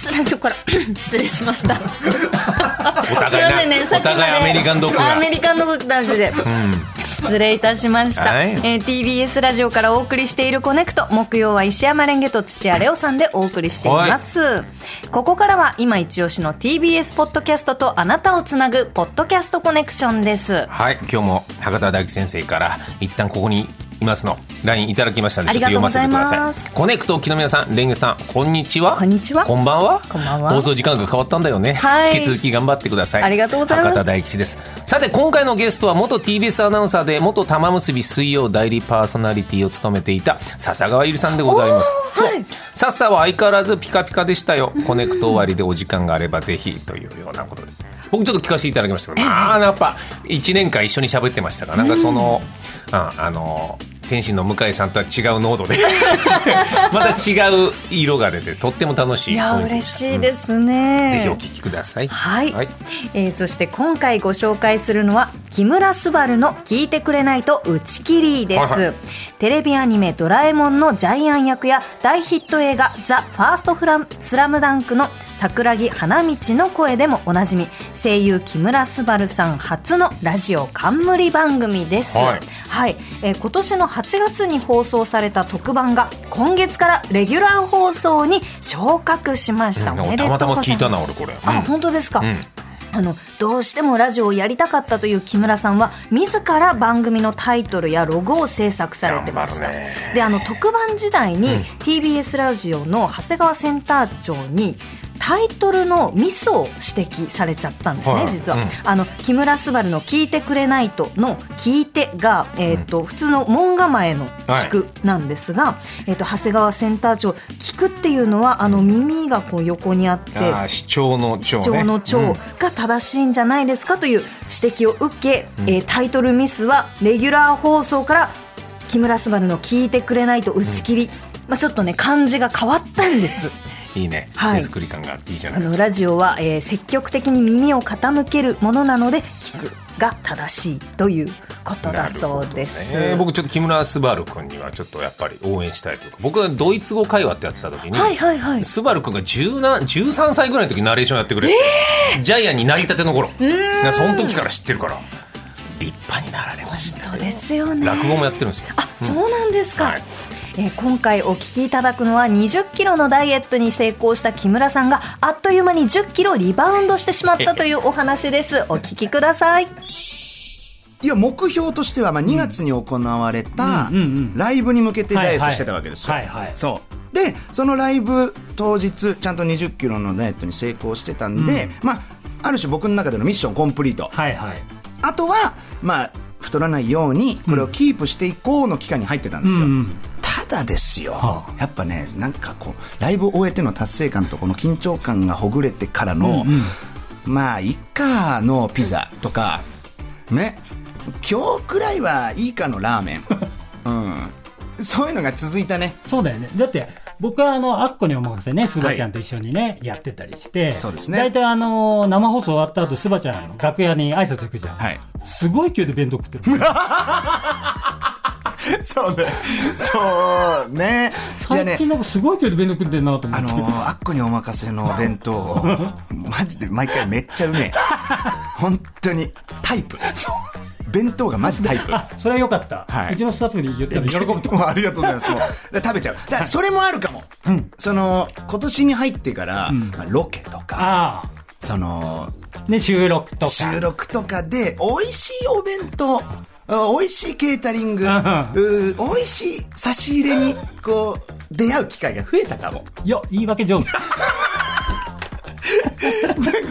TBS ラジオから。失礼しました。お互いなねお互いアメリカンドッグが。アメリカンドッグ男子で、失礼いたしました、はい。えー TBS ラジオからお送りしているコネクト。木曜は石山蓮華と土屋礼央さんでお送りしています、ここからは今一押しの TBS ポッドキャストとあなたをつなぐポッドキャストコネクションです。はい。今日も博多大樹先生から一旦ここにいますの。LINE いただきましたのでちょっと読ませてください。コネクトをお聴きの皆さん蓮華さん。こんにちは。こんにちは。こんばんは。こんばんは。放送時間が変わったんだよね、はい。引き続き頑張ってください。ありがとうございます。博多大吉です。さて今回のゲストは元 TBS アナウンサーで元玉結び水曜代理パーソナリティを務めていた笹川ゆりさんでございますはい。さっさは相変わらずピカピカでしたよ。コネクト終わりでお時間があればぜひというようなことで僕ちょっと聞かせていただきましたけどまあやっぱ1年間一緒に喋ってましたからなんかその、ああの天心の向井さんとは違う濃度で。また違う色が出てとっても楽しいいや嬉しいですね、ぜひお聞きください。はい、はい。えーそして今回ご紹介するのは木村昴の「聞いてくれないと打ち切り」です、はいはい。テレビアニメ「ドラえもん」のジャイアン役や大ヒット映画「ザ・ファーストフランスラムダンクの桜木花道の声でもおなじみ声優木村昴さん初のラジオ冠番組です。はいはい、えー今年の8月に放送された特番が今月からレギュラー放送に昇格しました、うんおめでとうたございます。またま聞いたな俺これ。あ、うん。本当ですか、うん。あのどうしてもラジオをやりたかったという木村さんは自ら番組のタイトルやロゴを制作されてました。であの特番時代に、うん。TBS ラジオの長谷川センター長にタイトルのミスを指摘されちゃったんですね、はい。実は、うん。あの木村昴の「聞いてくれないと」の「聞いてが」えーと普通の門構えの「聞く」なんですが、えー、と長谷川センター長「聞く」っていうのはあの耳がこう横にあってあー視聴の聴ね。主張の長が正しいんじゃないですかという指摘を受け、えータイトルミスはレギュラー放送から木村昴の聞いてくれないと打ち切り、まあ、ちょっとね漢字が変わったんです。いいね、はい。手作り感があっていいじゃないですか。ラジオは、えー積極的に耳を傾けるものなので聞くが正しいということだそうです。ね。僕ちょっと木村昴君にはちょっとやっぱり応援したいというか僕はドイツ語会話ってやってた時に、はいはいはい。昴君が10な13歳ぐらいの時にナレーションやってくれて、ジャイアンになりたての頃。なその時から知ってるから立派になられましたそうですよね。落語もやってるんですよ。あ、そうなんですか。はいえー今回お聞きいただくのは20キロのダイエットに成功した木村さんがあっという間に10キロリバウンドしてしまったというお話です。お聞きください。いや目標としては、まあ、2月に行われたうん。うんうんライブに向けてダイエットしてたわけですよ。はいはいはいそう。でそのライブ当日ちゃんと2 0キロのダイエットに成功してたんで、まあ、ある種僕の中でのミッションコンプリート、はいはい。あとは、まあ、太らないようにこれをキープしていこうの期間に入ってたんですよ。うんうん。ただですよ、はやっぱねなんかこうライブを終えての達成感とこの緊張感がほぐれてからの、まあいっかのピザとかね。今日くらいはいいかのラーメン、うん、そういうのが続いたね。そうだよね。だって僕はあの、アッコにお任せね、スバちゃんと一緒にね、やってたりして、そうですね。大体あの、生放送終わった後、スバちゃんの楽屋に挨拶行くじゃん。はい。すごい勢いで弁当食ってる。そうねそうね最近なんかすごい勢いで弁当食ってるなと思って。あのー、あっこにお任せの弁当、マジで毎回めっちゃうめえ。本当に、タイプ。弁当がマジタイプ。あ、それはよかった。はいうちのスタッフに言ったら喜ぶとありがとうございます。もうで食べちゃう。だからそれもあるかも。その、今年に入ってから、まあロケとか、あその、あ。ね、収録とか。収録とかで、美味しいお弁当、あ美味しいケータリング、美味しい差し入れに、こう、出会う機会が増えたかも。いや、言い訳上手。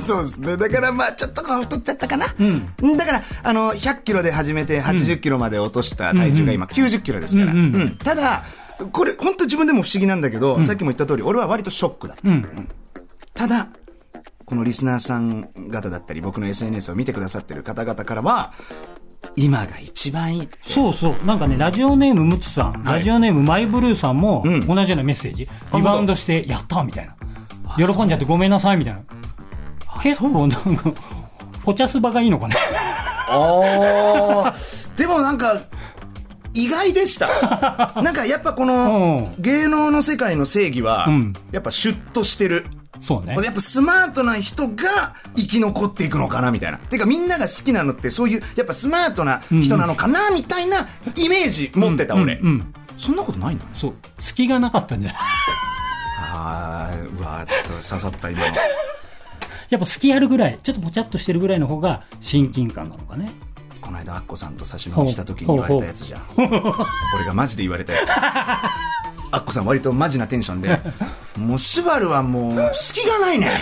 そうですね。だからまあちょっとこう太っちゃったかな。うん。だから、あの、100キロで始めて80キロまで落とした体重が今90キロですから。ううんんうんただ、これ本当自分でも不思議なんだけど、さっきも言った通り、俺は割とショックだった。うん。ただ、このリスナーさん方だったり、僕の SNS を見てくださってる方々からは、今が一番いい。そうそう。なんかね、ラジオネームムツさん、はいラジオネームマイブルーさんも、ん同じようなメッセージ。リバウンドして、やったみたいな。喜んじゃってごめんなさいみたいな。結構なんか、ポチャスバがいいのかな。あーでもなんか、意外でした。なんかやっぱこのう芸能の世界の正義はうん、やっぱシュッとしてる。そうね。やっぱスマートな人が生き残っていくのかなみたいな。てかみんなが好きなのってそういう、やっぱスマートな人なのかなみたいなイメージ持ってた俺。うんうんそんなことないんだね。そう。隙がなかったんじゃない？あー、うわーちょっと刺さった今の。やっぱ隙あるぐらい、ちょっとぽちゃっとしてるぐらいの方が親近感なのかね。この間アッコさんと差し飲みした時に言われたやつじゃん。俺がマジで言われたやつ。アッコさん割とマジなテンションで、もうスバルはもう隙がないね。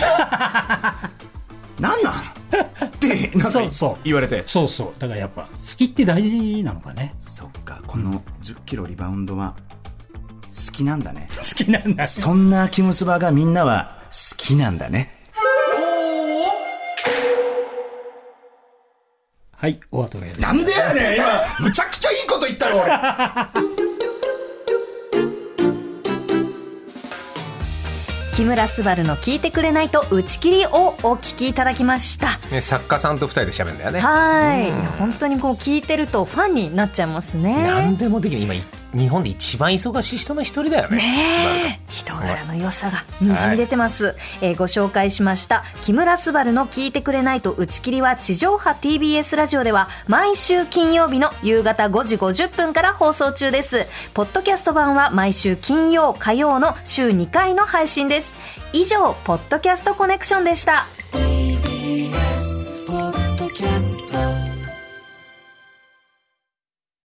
なんなん？って、なんか言われたやつ。そうそう。だからやっぱ、好きって大事なのかね。そっか、この10キロリバウンドは好きなんだね。好きなんだ。そんなキムスバがみんなは好きなんだね。はい、お後がよろしいなんでやねん今、むちゃくちゃいいこと言ったろ俺。木村昴の聞いてくれないと打ち切りをお聞きいただきました。ね、作家さんと二人で喋るんだよね。はい、本当にこう聞いてるとファンになっちゃいますね。何でもできる。今い日本で一番忙しい人の一人だよね。ねえ。人柄の良さがにじみ出てます、えーご紹介しました木村昴の聞いてくれないと打ち切りは地上波 TBS ラジオでは毎週金曜日の夕方5時50分から放送中です。ポッドキャスト版は毎週金曜火曜の週2回の配信です。以上ポッドキャストコネクションでした